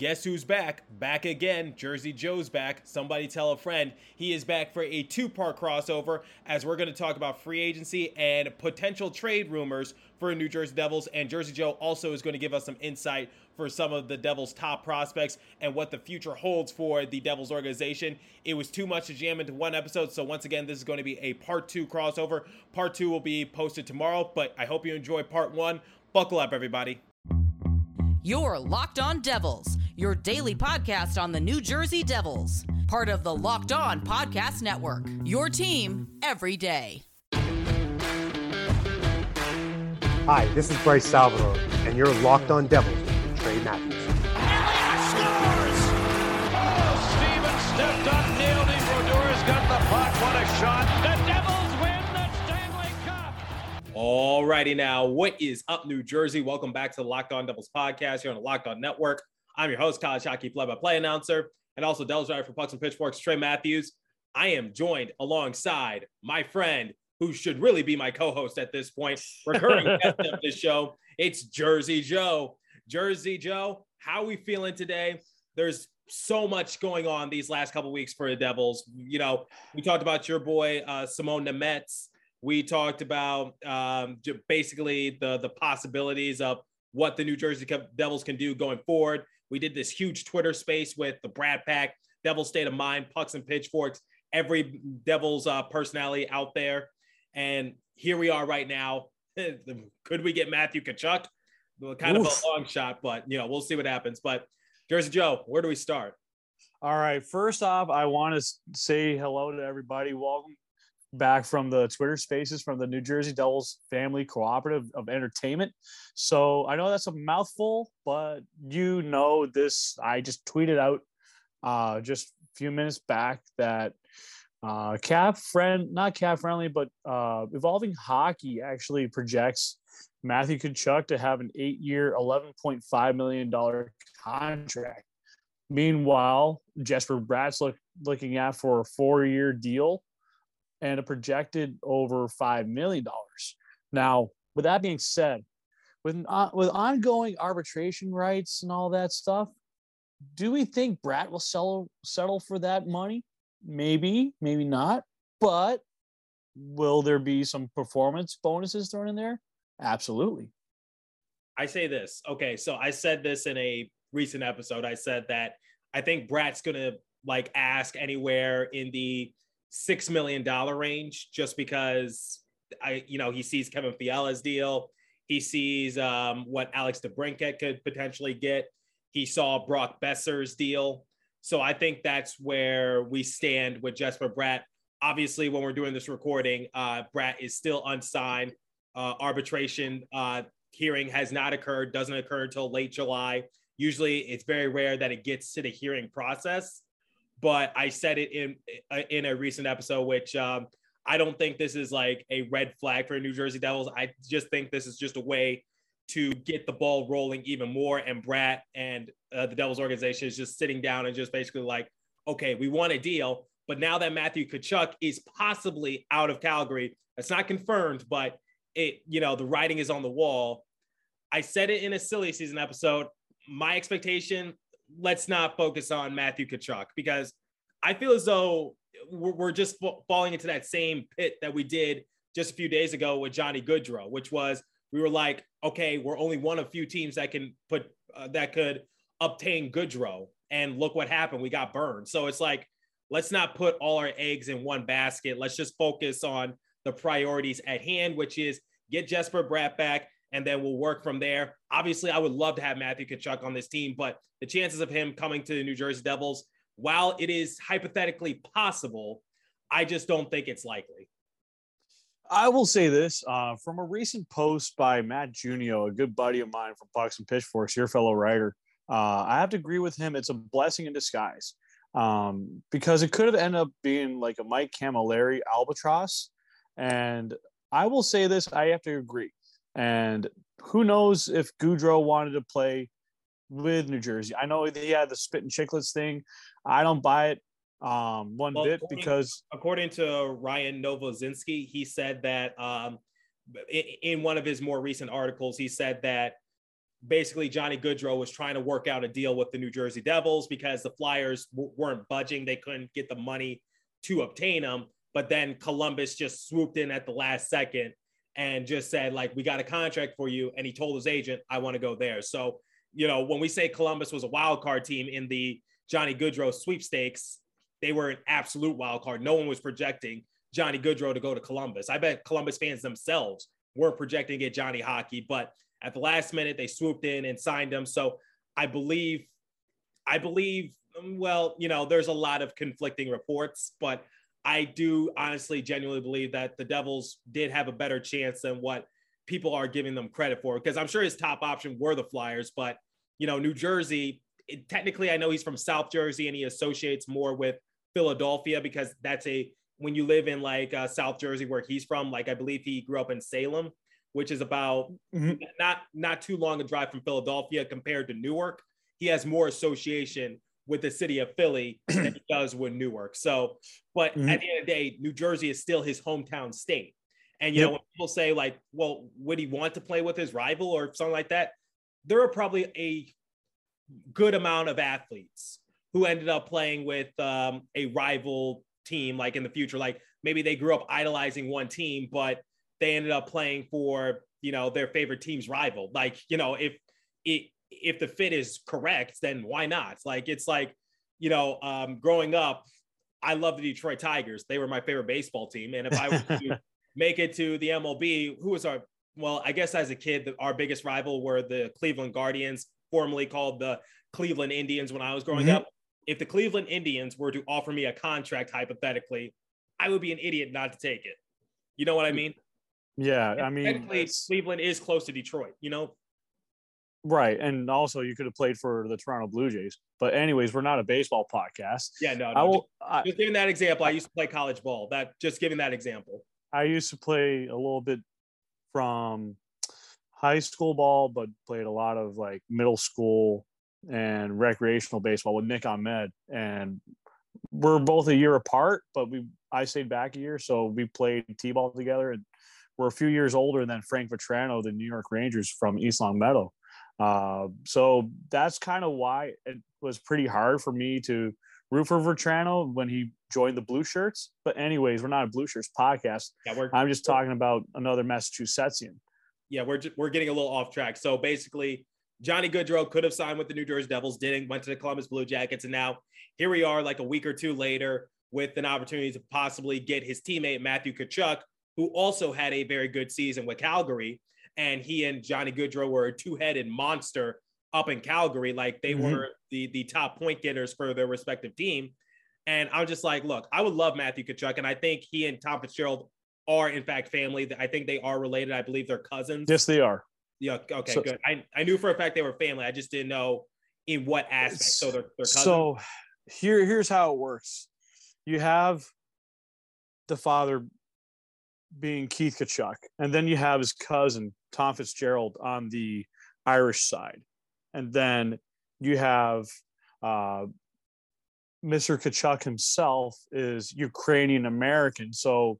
guess who's back? Back again. Jersey Joe's back. Somebody tell a friend. He is back for a two part crossover as we're going to talk about free agency and potential trade rumors for New Jersey Devils. And Jersey Joe also is going to give us some insight for some of the Devils' top prospects and what the future holds for the Devils organization. It was too much to jam into one episode. So, once again, this is going to be a part two crossover. Part two will be posted tomorrow, but I hope you enjoy part one. Buckle up, everybody. You're Locked On Devils, your daily podcast on the New Jersey Devils, part of the Locked On Podcast Network. Your team every day. Hi, this is Bryce Salvador, and you're Locked On Devils with Trey Matthews. scores! Oh, Steven stepped up, nailed it. Brodeur's got the puck. What a shot. The Devils win the Stanley Cup. Alrighty now, what is up, New Jersey? Welcome back to the Locked On Devils podcast here on the Locked On Network. I'm your host, college hockey play-by-play announcer, and also Devils writer for Pucks and Pitchforks, Trey Matthews. I am joined alongside my friend, who should really be my co-host at this point, recurring guest of this show. It's Jersey Joe. Jersey Joe, how are we feeling today? There's so much going on these last couple weeks for the Devils. You know, we talked about your boy uh, Simon Nemetz. We talked about um, basically the the possibilities of what the New Jersey Devils can do going forward. We did this huge Twitter space with the Brad Pack, Devil State of Mind, Pucks and Pitchforks, every Devils uh, personality out there. And here we are right now. Could we get Matthew Tkachuk? Well, kind Oof. of a long shot, but you know, we'll see what happens. But Jersey Joe, where do we start? All right. First off, I want to say hello to everybody. Welcome back from the Twitter spaces from the New Jersey Devils Family Cooperative of Entertainment. So I know that's a mouthful, but you know this. I just tweeted out uh, just a few minutes back that uh, cap friend, not cap friendly, but uh, evolving hockey actually projects Matthew Tkachuk to have an eight-year, eleven point five million dollar contract. Meanwhile, Jesper Bratt's look, looking at for a four-year deal and a projected over five million dollars. Now, with that being said, with uh, with ongoing arbitration rights and all that stuff, do we think Bratt will settle settle for that money? Maybe, maybe not. But will there be some performance bonuses thrown in there? Absolutely. I say this. Okay, so I said this in a recent episode. I said that I think Bratt's gonna like ask anywhere in the six million dollar range, just because I, you know, he sees Kevin Fiala's deal. He sees um, what Alex DeBrincat could potentially get. He saw Brock Boeser's deal. So I think that's where we stand with Jesper Bratt. Obviously, when we're doing this recording, uh, Bratt is still unsigned. Uh, arbitration uh, hearing has not occurred, doesn't occur until late July. Usually, it's very rare that it gets to the hearing process. But I said it in uh, in a recent episode, which um, I don't think this is like a red flag for New Jersey Devils. I just think this is just a way to get the ball rolling even more. And Bratt and uh, the Devils organization is just sitting down and just basically like, okay, we want a deal. But now that Matthew Tkachuk is possibly out of Calgary, that's not confirmed, but it, you know, the writing is on the wall. I said it in a silly season episode. My expectation, let's not focus on Matthew Tkachuk because I feel as though we're, we're just fa- falling into that same pit that we did just a few days ago with Johnny Gaudreau, which was we were like, okay, we're only one of few teams that can put uh, that could obtain Gaudreau, and look what happened. We got burned. So it's like, let's not put all our eggs in one basket. Let's just focus on the priorities at hand, which is get Jesper Bratt back, and then we'll work from there. Obviously, I would love to have Matthew Tkachuk on this team, but the chances of him coming to the New Jersey Devils, while it is hypothetically possible, I just don't think it's likely. I will say this uh, from a recent post by Matt Junio, a good buddy of mine from Pucks and Pitchforks, your fellow writer. Uh, I have to agree with him. It's a blessing in disguise um, because it could have ended up being like a Mike Cammalleri albatross. And I will say this, I have to agree. And who knows if Gaudreau wanted to play with New Jersey? I know he had the spit and chicklets thing. I don't buy it um, one Well, bit because according to Ryan Novozinsky, he said that um, in, one of his more recent articles, he said that basically Johnny Gaudreau was trying to work out a deal with the New Jersey Devils because the Flyers w- weren't budging. They couldn't get the money to obtain him. But then Columbus just swooped in at the last second and just said, like, we got a contract for you. And he told his agent, I want to go there. So, you know, when we say Columbus was a wild card team in the Johnny Gaudreau sweepstakes, they were an absolute wild card. No one was projecting Johnny Gaudreau to go to Columbus. I bet Columbus fans themselves weren't projecting to get Johnny Hockey, but at the last minute they swooped in and signed him. So I believe, I believe, well, you know, there's a lot of conflicting reports, but I do honestly, genuinely believe that the Devils did have a better chance than what people are giving them credit for. Because I'm sure his top option were the Flyers, but you know, New Jersey. It, technically, I know he's from South Jersey and he associates more with Philadelphia because that's a when you live in like uh, South Jersey where he's from. Like I believe he grew up in Salem, which is about mm-hmm. not not too long a drive from Philadelphia compared to Newark. He has more association with the city of Philly than he does with Newark. So, but mm-hmm. at the end of the day, New Jersey is still his hometown state. And you yep. know, when people say like, "Well, would he want to play with his rival or something like that?" There are probably a good amount of athletes who ended up playing with um, a rival team, like in the future. Like maybe they grew up idolizing one team, but they ended up playing for you know their favorite team's rival. Like you know, if it if the fit is correct, then why not? Like it's like you know, um, growing up, I love the Detroit Tigers. They were my favorite baseball team, and if I was to make it to the MLB, who was our well, I guess as a kid, our biggest rival were the Cleveland Guardians, formerly called the Cleveland Indians when I was growing mm-hmm. up if the Cleveland Indians were to offer me a contract hypothetically, I would be an idiot not to take it. You know what I mean? Yeah, I mean, Cleveland is close to Detroit. You know. Right, and also you could have played for the Toronto Blue Jays. But anyways, we're not a baseball podcast. Yeah, no, no I will. Just, just giving that example, I used to play college ball. That just giving that example. I used to play a little bit from high school ball, but played a lot of like middle school and recreational baseball with Nick Ahmed. And we're both a year apart, but we I stayed back a year, so we played t-ball together. And we're a few years older than Frank Vatrano, the New York Rangers from East Longmeadow. Uh, so that's kind of why it was pretty hard for me to root for Vatrano when he joined the Blue Shirts. But anyways, we're not a Blue Shirts podcast. Yeah, I'm just talking about another Massachusettsian. Yeah, we're we're getting a little off track. So basically, Johnny Gaudreau could have signed with the New Jersey Devils, didn't, went to the Columbus Blue Jackets. And now here we are, like a week or two later, with an opportunity to possibly get his teammate, Matthew Tkachuk, who also had a very good season with Calgary. And he and Johnny Gaudreau were a two headed monster up in Calgary. Like they mm-hmm. were the, the top point getters for their respective team. And I'm just like, look, I would love Matthew Tkachuk. And I think he and Tom Fitzgerald are, in fact, family. I think they are related. I believe they're cousins. Yes, they are. Yeah. Okay. So, good. I, I knew for a fact they were family. I just didn't know in what aspect. So they're, they're so here here's how it works. You have the father being Keith Tkachuk, and then you have his cousin Tom Fitzgerald on the Irish side, and then you have uh, Mr. Tkachuk himself is Ukrainian American. So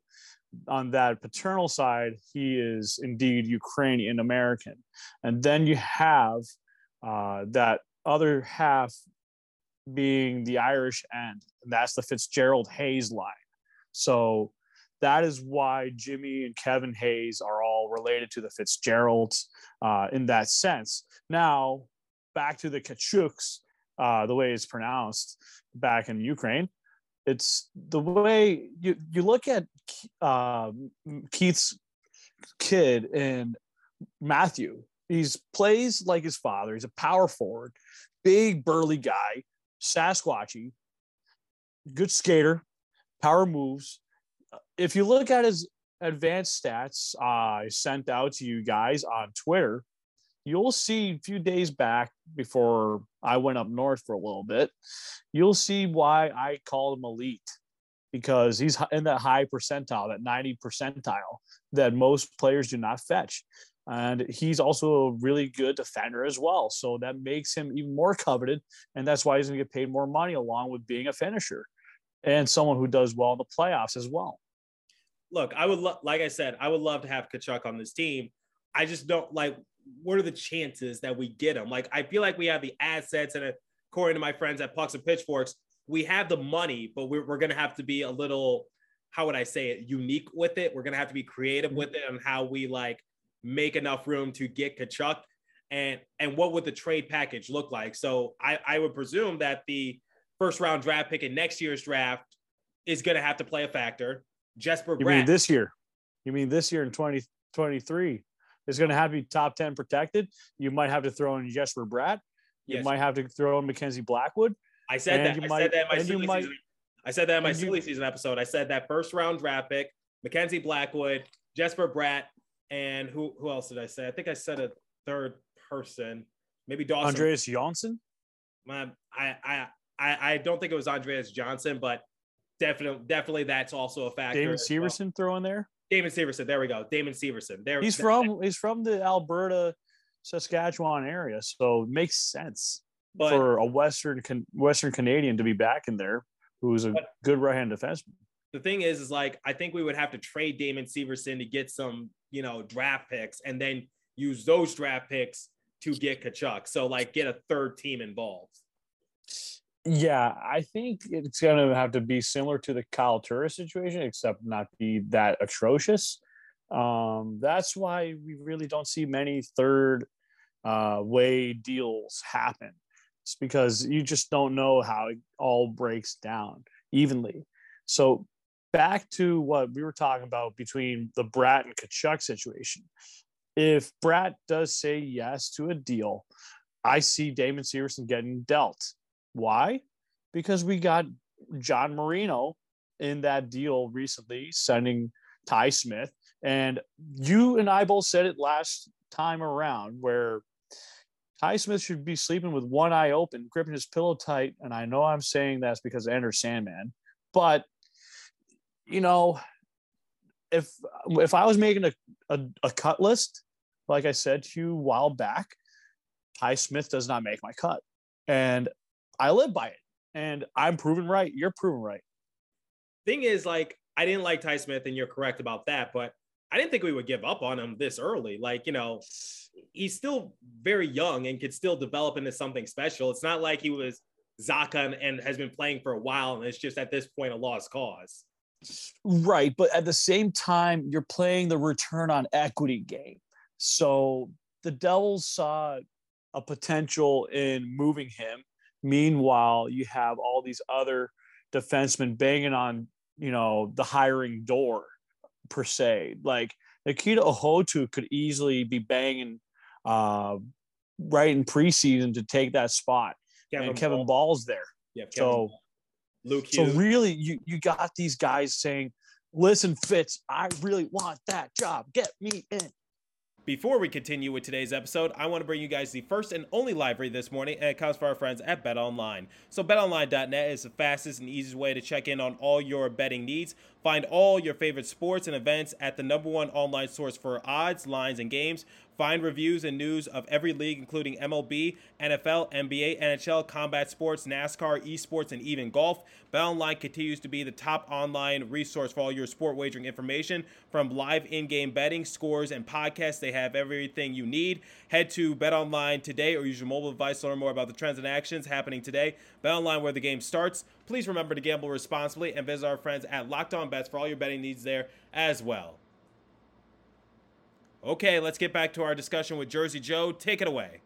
on that paternal side, he is indeed Ukrainian American. And then you have uh, that other half being the Irish end, and that's the Fitzgerald Hayes line. So that is why Jimmy and Kevin Hayes are all related to the Fitzgeralds uh, in that sense. Now, back to the Tkachuks, uh, the way it's pronounced back in Ukraine it's the way you you look at uh, Keith's kid and Matthew. He plays like his father. He's a power forward, big burly guy, Sasquatchy, good skater, power moves. If you look at his advanced stats, uh, I sent out to you guys on Twitter you'll see a few days back before I went up north for a little bit, you'll see why I call him elite because he's in that high percentile, that 90 percentile that most players do not fetch. And he's also a really good defender as well. So that makes him even more coveted. And that's why he's going to get paid more money along with being a finisher and someone who does well in the playoffs as well. Look, I would, lo- like I said, I would love to have Tkachuk on this team I just don't like what are the chances that we get him? Like, I feel like we have the assets, and according to my friends at Pucks and Pitchforks, we have the money, but we're, we're going to have to be a little, how would I say it, unique with it. We're going to have to be creative with it on how we like make enough room to get Tkachuk. And, and what would the trade package look like? So I, I would presume that the first round draft pick in next year's draft is going to have to play a factor. Jesper Bratt. You mean this year? You mean this year in 2023 is going to have to be top 10 protected? You might have to throw in Jesper Bratt. You Yes. might have to throw in Mackenzie Blackwood. I said that. you I might- said that in my silly might- season. I said that in my and you- silly season episode. I said that first round draft pick, Mackenzie Blackwood, Jesper Bratt, and who who else did I say? I think I said a third person, maybe Dawson. Andreas Johnsson. Um, I, I I I don't think it was Andreas Johnsson, but definitely definitely that's also a factor. David as well. Severson throw in there. Damon Severson. There we go. Damon Severson. There. He's that- from he's from the Alberta, Saskatchewan area, so it makes sense but, for a Western Western Canadian to be back in there, who's a But- good right hand defenseman. the thing is, is like I think we would have to trade Damon Severson to get some, you know, draft picks, and then use those draft picks to get Tkachuk. So like get a third team involved. Yeah, I think it's going to have to be similar to the Kyle Turris situation, except not be that atrocious. Um, that's why we really don't see many third uh, way deals happen. It's because you just don't know how it all breaks down evenly. So back to what we were talking about between the Bratt and Tkachuk situation. If Bratt does say yes to a deal, I see Damon Severson getting dealt. Why? Because we got John Marino in that deal recently, sending Ty Smith. And you and I both said it last time around where Ty Smith should be sleeping with one eye open, gripping his pillow tight. And I know I'm saying that's because of Enter Sandman, but you know, if if I was making a, a, a cut list, like I said to you a while back, Ty Smith does not make my cut. And I live by it. And I'm proven right. You're proven right. Thing is, like I didn't like Ty Smith, and you're correct about that, but I didn't think we would give up on him this early. Like, you know, he's still very young and could still develop into something special. It's not like he was Zacha and, and has been playing for a while, and it's just at this point a lost cause. Right. But at the same time, you're playing the return on equity game. So the Devils saw a potential in moving him. Meanwhile, you have all these other defensemen banging on, you know, the hiring door per se. Like Nikita Okhotyuk could easily be banging uh, right in preseason to take that spot. and Kevin Bahl. Bahl's there. Yeah, Kevin So. Luke so really, you you got these guys saying, "Listen, Fitz, I really want that job. Get me in." Before we continue with today's episode, I want to bring you guys the first and only live this morning, and it comes from our friends at BetOnline. So, BetOnline.net is the fastest and easiest way to check in on all your betting needs. Find all your favorite sports and events at the number one online source for odds, lines, and games. Find reviews and news of every league, including MLB, NFL, NBA, NHL, combat sports, NASCAR, esports, and even golf. BetOnline continues to be the top online resource for all your sport wagering information. From live in-game betting, scores, and podcasts, they have everything you need. Head to BetOnline today or use your mobile device to learn more about the trends and actions happening today. BetOnline, where the game starts. Please remember to gamble responsibly and visit our friends at Locked On Bets for all your betting needs there as well. Okay, let's get back to our discussion with Jersey Joe. Take it away.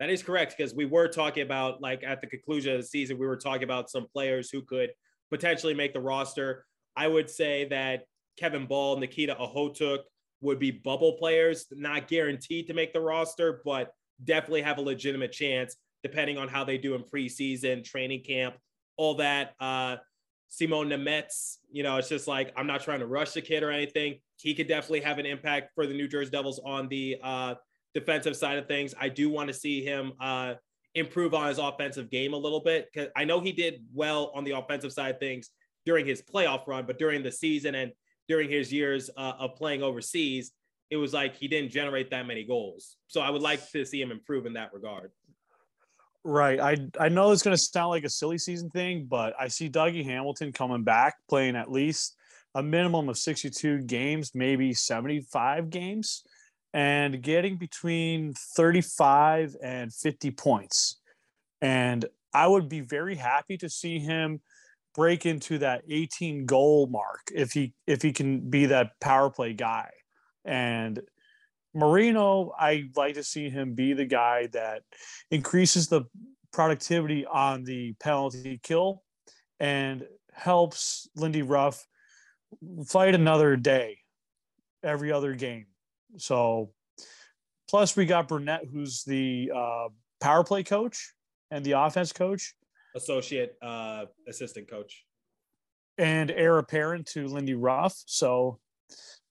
That is correct because we were talking about, like, at the conclusion of the season, we were talking about some players who could potentially make the roster. I would say that Kevin Bahl, Nikita Okhotyuk would be bubble players, not guaranteed to make the roster, but definitely have a legitimate chance depending on how they do in preseason, training camp, all that. Uh, Simon Nemetz, you know, it's just like I'm not trying to rush the kid or anything. He could definitely have an impact for the New Jersey Devils on the uh, defensive side of things. I do want to see him uh, improve on his offensive game a little bit because I know he did well on the offensive side of things during his playoff run, but during the season and during his years uh, of playing overseas, it was like he didn't generate that many goals. So I would like to see him improve in that regard. Right. I I know it's going to sound like a silly season thing, but I see Dougie Hamilton coming back, playing at least a minimum of 62 games, maybe 75 games. and getting between 35 and 50 points. And I would be very happy to see him break into that 18 goal mark if he if he can be that power play guy. And Marino, I like to see him be the guy that increases the productivity on the penalty kill and helps Lindy Ruff fight another day every other game. So, plus we got Brunette, who's the uh, power play coach and the offense coach, associate uh, assistant coach, and heir apparent to Lindy Ruff. So,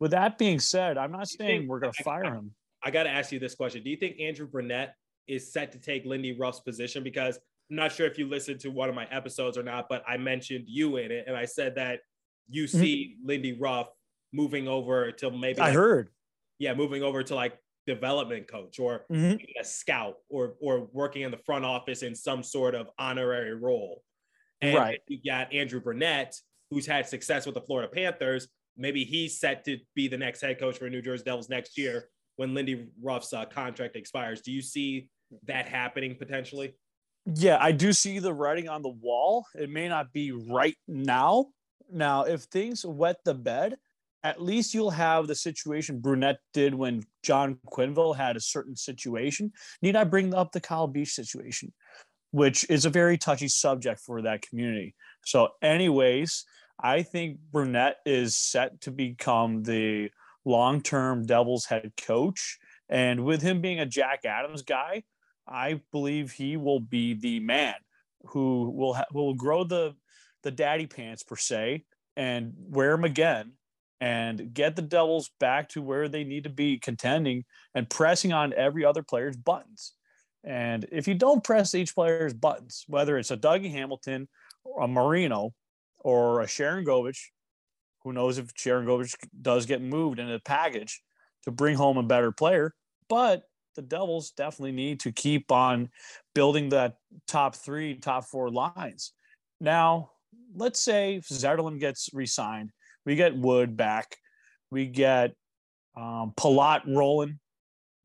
with that being said, I'm not saying we're going to fire him. I, I got to ask you this question: Do you think Andrew Brunette is set to take Lindy Ruff's position? Because I'm not sure if you listened to one of my episodes or not, but I mentioned you in it, and I said that you mm-hmm. see. Lindy Ruff moving over to maybe I heard. Yeah, moving over to like development coach or mm-hmm. a scout or or working in the front office in some sort of honorary role. And right. you got Andrew Brunette, who's had success with the Florida Panthers. Maybe he's set to be the next head coach for New Jersey Devils next year when Lindy Ruff's uh, contract expires. Do you see that happening potentially? Yeah, I do see the writing on the wall. It may not be right now. Now, if things wet the bed, at least you'll have the situation Brunette did when John Quenneville had a certain situation. Need I bring up the Kyle Beach situation, which is a very touchy subject for that community. So, anyways, I think Brunette is set to become the long term Devils head coach. And with him being a Jack Adams guy, I believe he will be the man who will ha- will grow the the daddy pants per se and wear them again and get the Devils back to where they need to be contending and pressing on every other player's buttons. And if you don't press each player's buttons, whether it's a Dougie Hamilton, or a Marino, or a Sharangovich, who knows if Sharangovich does get moved in a package to bring home a better player. But the Devils definitely need to keep on building that top three, top four lines. Now, let's say Zetterlund gets re-signed we get Wood back. We get um, Palat rolling.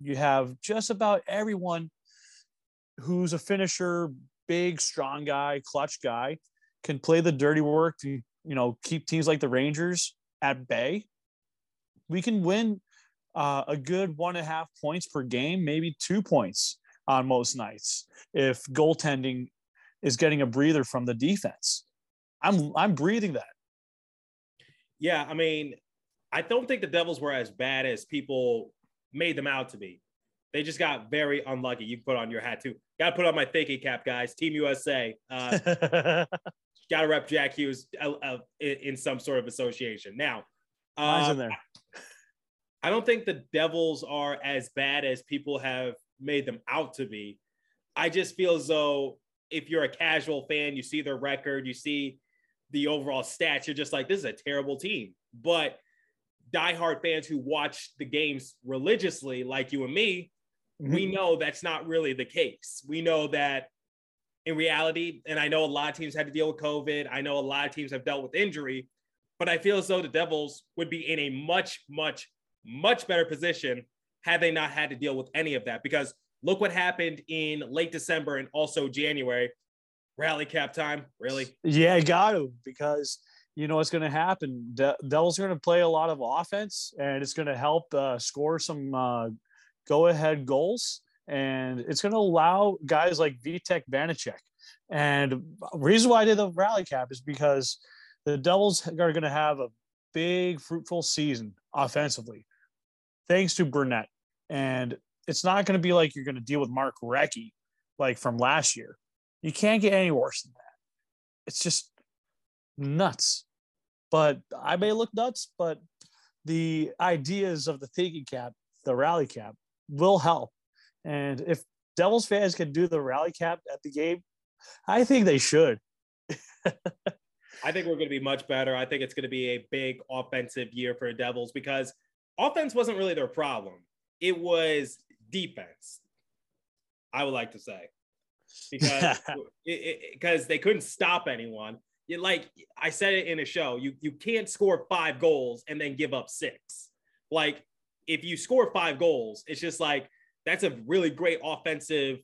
You have just about everyone who's a finisher, big, strong guy, clutch guy, can play the dirty work to you know keep teams like the Rangers at bay. We can win uh, a good one and a half points per game, maybe two points on most nights if goaltending is getting a breather from the defense. I'm I'm breathing that. Yeah, I mean, I don't think the Devils were as bad as people made them out to be. They just got very unlucky. You put on your hat too. Got to put on my thinking cap, guys. Team USA. Uh, got to rep Jack Hughes uh, uh, in some sort of association. Now, uh, in there. I don't think the Devils are as bad as people have made them out to be. I just feel as though if you're a casual fan, you see their record, you see the overall stats, you're just like, this is a terrible team. But diehard fans who watch the games religiously, like you and me, mm-hmm. we know that's not really the case. We know that in reality, and I know a lot of teams had to deal with COVID. I know a lot of teams have dealt with injury, but I feel as though the Devils would be in a much, much, much better position had they not had to deal with any of that. Because look what happened in late December and also January rally cap time. Really? Yeah, got to because you know what's going to happen. De- Devils are going to play a lot of offense, and it's going to help uh, score some uh, go-ahead goals, and it's going to allow guys like Vitek Vanecek. And reason why I did the rally cap is because the Devils are going to have a big, fruitful season offensively, thanks to Brunette. And it's not going to be like you're going to deal with Mark Recchi like from last year. You can't get any worse than that. It's just nuts. But I may look nuts, but the ideas of the thinking cap, the rally cap, will help. And if Devils fans can do the rally cap at the game, I think they should. I think we're going to be much better. I think it's going to be a big offensive year for the Devils because offense wasn't really their problem. It was defense, I would like to say because because they couldn't stop anyone. You, like I said it in a show, you you can't score five goals and then give up six. Like if you score five goals, it's just like that's a really great offensive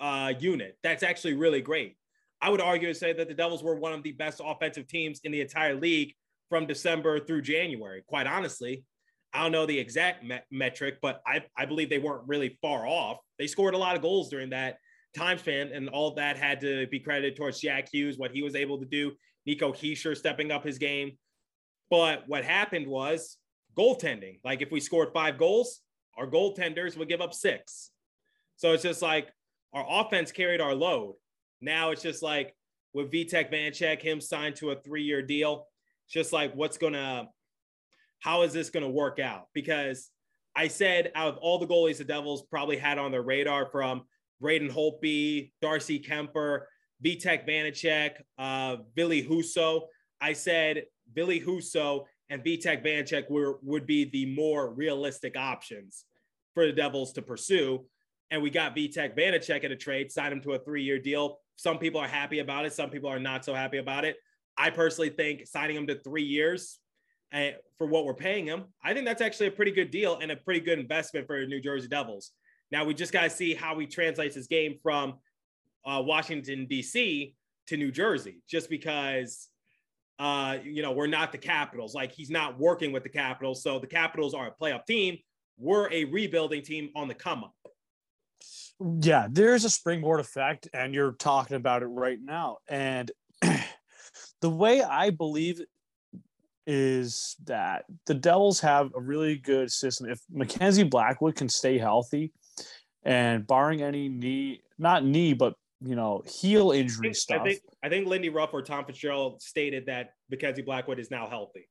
uh, unit. That's actually really great. I would argue and say that the Devils were one of the best offensive teams in the entire league from December through January. Quite honestly, I don't know the exact me- metric, but I, I believe they weren't really far off. They scored a lot of goals during that time span, and all that had to be credited towards Jack Hughes, what he was able to do, Nico Hischier stepping up his game. But what happened was goaltending. Like if we scored five goals, our goaltenders would give up six. So it's just like our offense carried our load. Now it's just like with Vitek Vanecek, him signed to a three-year deal. It's just like what's gonna, how is this gonna work out? Because I said out of all the goalies the Devils probably had on their radar from Braden Holtby, Darcy Kuemper, Vitek Vanecek, uh, Ville Husso. I said Billy Husso and Vitek Vanecek were, would be the more realistic options for the Devils to pursue. And we got Vitek Vanecek at a trade, signed him to a three-year deal. Some people are happy about it. Some people are not so happy about it. I personally think signing him to three years uh, for what we're paying him, I think that's actually a pretty good deal and a pretty good investment for New Jersey Devils. Now we just got to see how he translates his game from uh, Washington D.C. to New Jersey, just because uh, you know we're not the Capitals. Like he's not working with the Capitals, so the Capitals are a playoff team. We're a rebuilding team on the come up. Yeah, there's a springboard effect, and you're talking about it right now. And the way I believe is that the Devils have a really good system. If Mackenzie Blackwood can stay healthy, and barring any knee, not knee, but you know, heel injury I think, stuff. I think, I think Lindy Ruff or Tom Fitzgerald stated that Mackenzie Blackwood is now healthy.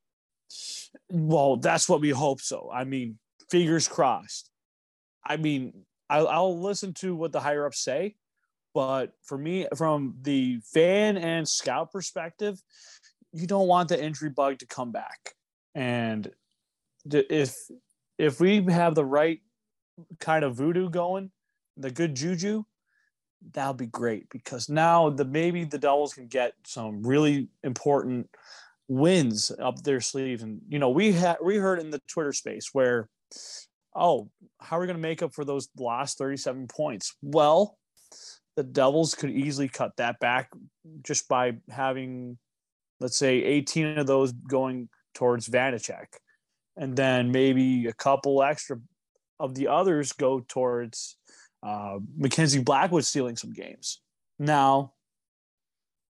Well, that's what we hope so. I mean, fingers crossed. I mean, I'll, I'll listen to what the higher ups say, but for me, from the fan and scout perspective, you don't want the injury bug to come back. And if if we have the right kind of voodoo going, the good juju, that'll be great because now the maybe the Devils can get some really important wins up their sleeve. And you know, we had we heard in the Twitter space where, oh, how are we going to make up for those last 37 points? Well, the Devils could easily cut that back just by having, let's say, 18 of those going towards Vanecek. And then maybe a couple extra of the others go towards uh, Mackenzie Blackwood stealing some games. Now,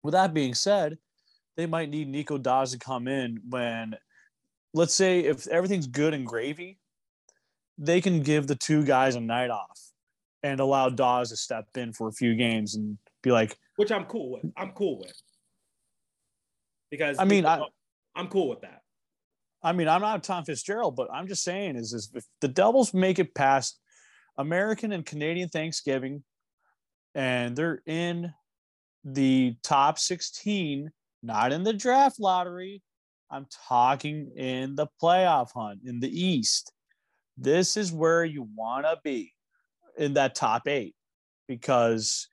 with that being said, they might need Nico Daws to come in when, let's say, if everything's good and gravy, they can give the two guys a night off and allow Daws to step in for a few games and be like, which I'm cool with. I'm cool with because I mean, I, I'm cool with that. I mean, I'm not Tom Fitzgerald, but I'm just saying is, is if the Devils make it past American and Canadian Thanksgiving and they're in the top 16, not in the draft lottery, I'm talking in the playoff hunt in the East. This is where you want to be in that top eight because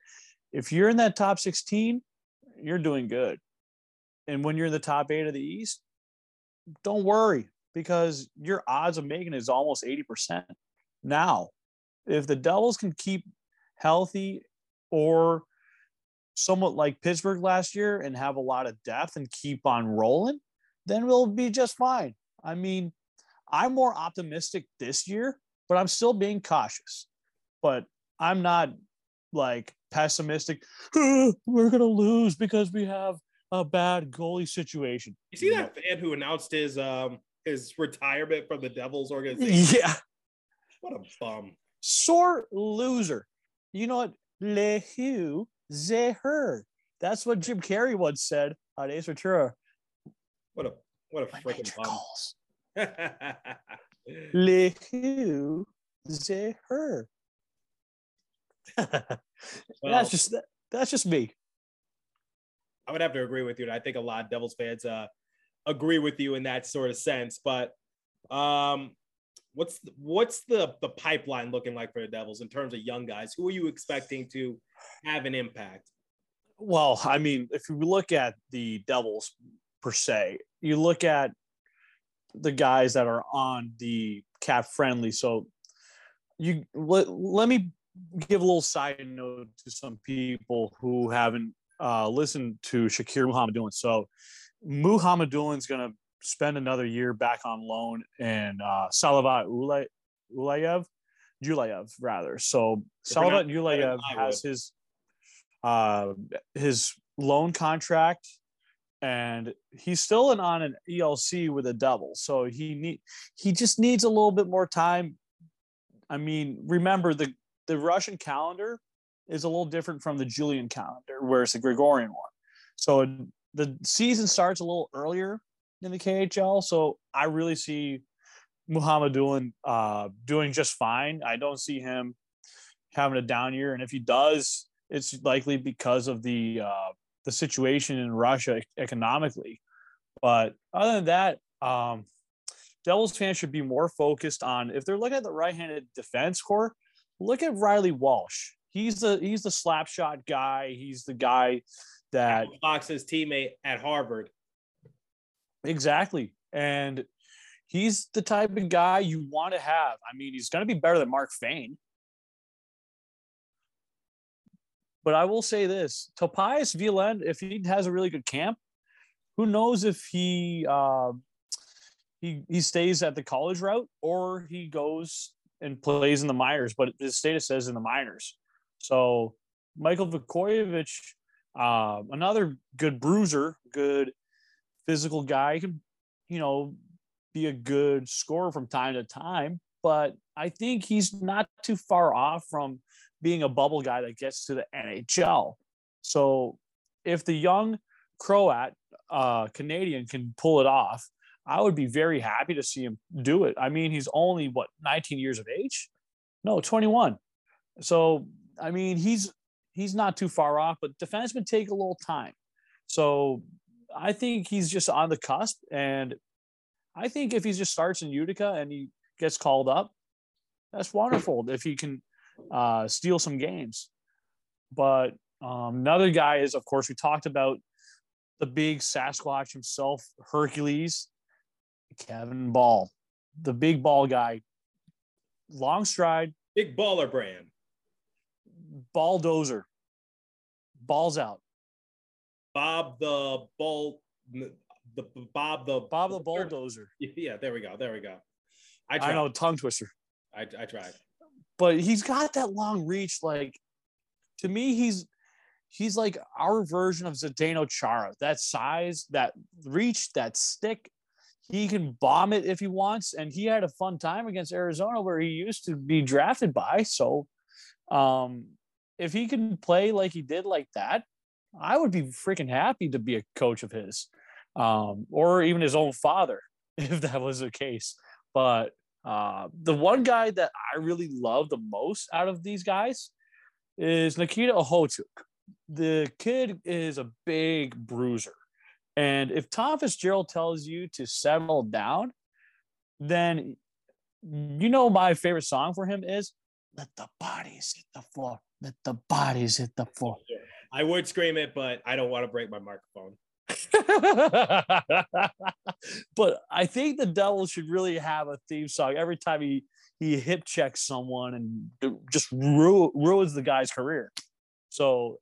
if you're in that top 16, you're doing good. And when you're in the top eight of the East, don't worry because your odds of making is almost 80%. Now, if the Devils can keep healthy or somewhat like Pittsburgh last year and have a lot of depth and keep on rolling, then we'll be just fine. I mean, I'm more optimistic this year, but I'm still being cautious. But I'm not like pessimistic. we're going to lose because we have a bad goalie situation. You see that fan who announced his um his retirement from the Devils organization? Yeah. What a bum. Sore loser. You know what? Le Hugh ze her. That's what Jim Carrey once said on Ace Ventura. What a what a freaking bum. Le Hugh ze her. Well- that's just that's just me. I would have to agree with you. And I think a lot of Devils fans uh, agree with you in that sort of sense. But um, what's what's the the pipeline looking like for the Devils in terms of young guys? Who are you expecting to have an impact? Well, I mean, if you look at the Devils per se, you look at the guys that are on the cap friendly. So you let, let me give a little side note to some people who haven't uh, listened to Shakir Mukhamadullin. So Mukhamadullin is going to spend another year back on loan in uh, Salavat Ulay, Yulaev, Yulaev rather. So Salavat Yulaev has his uh, his loan contract and he's still an, on an ELC with a double. So he need he just needs a little bit more time. I mean, remember the the Russian calendar is a little different from the Julian calendar, where it's the Gregorian one. So the season starts a little earlier in the KHL. So I really see Mukhamadullin uh, doing just fine. I don't see him having a down year, and if he does, it's likely because of the uh, the situation in Russia economically. But other than that, um, Devils fans should be more focused on if they're looking at the right-handed defense core. Look at Reilly Walsh. He's the he's the slap shot guy. He's the guy that Fox's teammate at Harvard. Exactly, and he's the type of guy you want to have. I mean, he's going to be better than Mark Fayne. But I will say this: Topias Vilen, if he has a really good camp, who knows if he uh, he he stays at the college route or he goes and plays in the minors. But his status says in the minors. So Michael Vukojevic, uh, another good bruiser, good physical guy, he can you know be a good scorer from time to time. But I think he's not too far off from being a bubble guy that gets to the NHL. So if the young Croat uh, Canadian can pull it off, I would be very happy to see him do it. I mean, he's only what 19 years of age? No, 21. So I mean, he's he's not too far off, but defensemen take a little time. So I think he's just on the cusp, and I think if he just starts in Utica and he gets called up, that's wonderful. If he can uh, steal some games. But um, another guy is, of course, we talked about the big Sasquatch himself, Hercules, Kevin Bahl, the big ball guy, long stride, big baller brand, balldozer, balls out. Bob the ball, the Bob the Bob the bulldozer. Yeah, there we go. There we go. I, I know tongue twister. I, I tried but he's got that long reach. Like to me, he's he's like our version of Zdeno Chara. That size, that reach, that stick. He can bomb it if he wants, and he had a fun time against Arizona where he used to be drafted by. So, um, if he can play like he did like that, I would be freaking happy to be a coach of his, um, or even his own father, if that was the case. But uh, the one guy that I really love the most out of these guys is Nikita Okhotyuk. The kid is a big bruiser. And if Tom Fitzgerald tells you to settle down, then you know my favorite song for him is Let the Bodies Hit the Floor. Let the Bodies Hit the Floor. I would scream it, but I don't want to break my microphone. but I think the devil should really have a theme song every time he he hip checks someone and just ru- ruins the guy's career. So,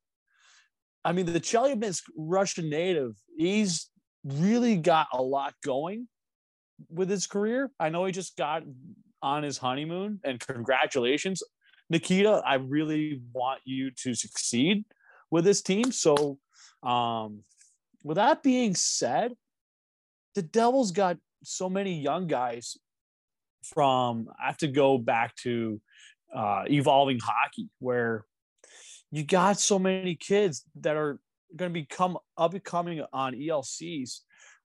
I mean, the Chelyabinsk Russian native, he's really got a lot going with his career. I know he just got on his honeymoon, and congratulations, Nikita. I really want you to succeed with this team. So, um, with that being said, the Devils got so many young guys from I have to go back to uh, evolving hockey where you got so many kids that are going to become up and coming on ELCs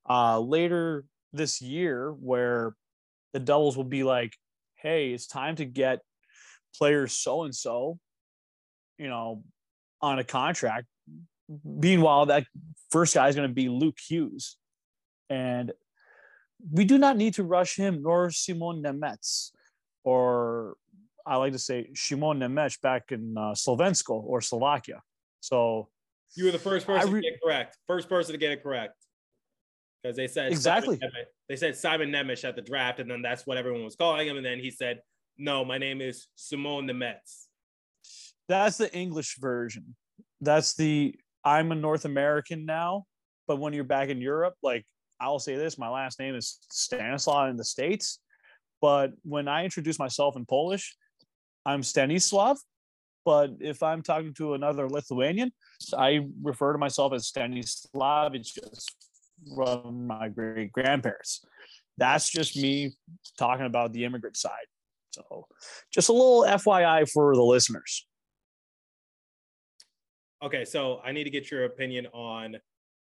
uh, later this year where the Devils will be like, hey, it's time to get players so and so, you know, on a contract meanwhile, that first guy is going to be Luke Hughes. And we do not need to rush him, nor Simon Nemec, or I like to say Simon Nemec back in uh, Slovensko or Slovakia. So you were the first person re- to get correct. First person to get it correct. because they said Exactly. Nemec- they said Simon Nemec at the draft, and then that's what everyone was calling him. And then he said, "No, my name is Simone Nemetz." That's the English version. That's the I'm a North American now, but when you're back in Europe, like I'll say this, my last name is Stanislaw in the States. But when I introduce myself in Polish, I'm Stanislav. But if I'm talking to another Lithuanian, I refer to myself as Stanislav. It's just from my great grandparents. That's just me talking about the immigrant side. So just a little FYI for the listeners. Okay, so I need to get your opinion on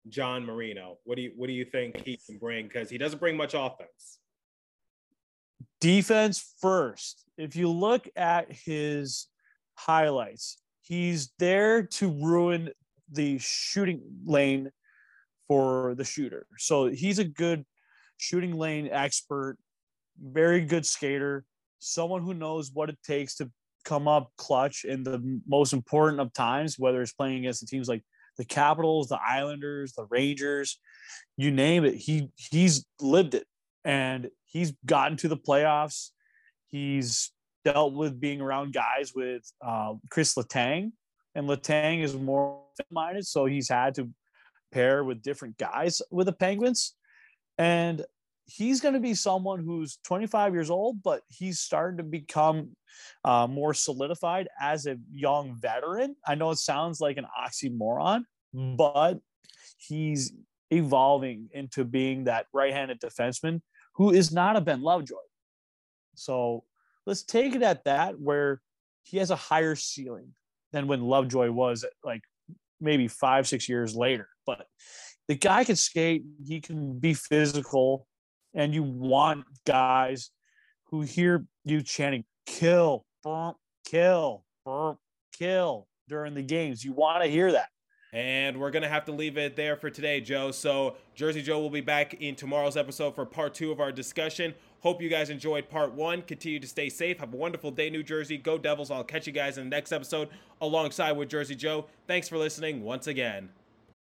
John Marino. What do you what do you think he can bring? Because he doesn't bring much offense. defense first. If you look at his highlights, he's there to ruin the shooting lane for the shooter. So he's a good shooting lane expert, very good skater, someone who knows what it takes to come up clutch in the most important of times, whether it's playing against the teams like the Capitals, the Islanders, the Rangers, you name it. He he's lived it and he's gotten to the playoffs. He's dealt with being around guys with uh, Chris Letang, and Letang is more minded, so he's had to pair with different guys with the Penguins, and he's going to be someone who's 25 years old, but he's starting to become uh, more solidified as a young veteran. I know it sounds like an oxymoron, but he's evolving into being that right-handed defenseman who is not a Ben Lovejoy. So let's take it at that, where he has a higher ceiling than when Lovejoy was like maybe five, six years later. But the guy can skate, he can be physical, and you want guys who hear you chanting kill, bump, kill, bump, kill during the games. You want to hear that. And we're going to have to leave it there for today, Joe. So, Jersey Joe will be back in tomorrow's episode for part two of our discussion. Hope you guys enjoyed part one. Continue to stay safe. Have a wonderful day, New Jersey. Go Devils. I'll catch you guys in the next episode alongside with Jersey Joe. Thanks for listening once again.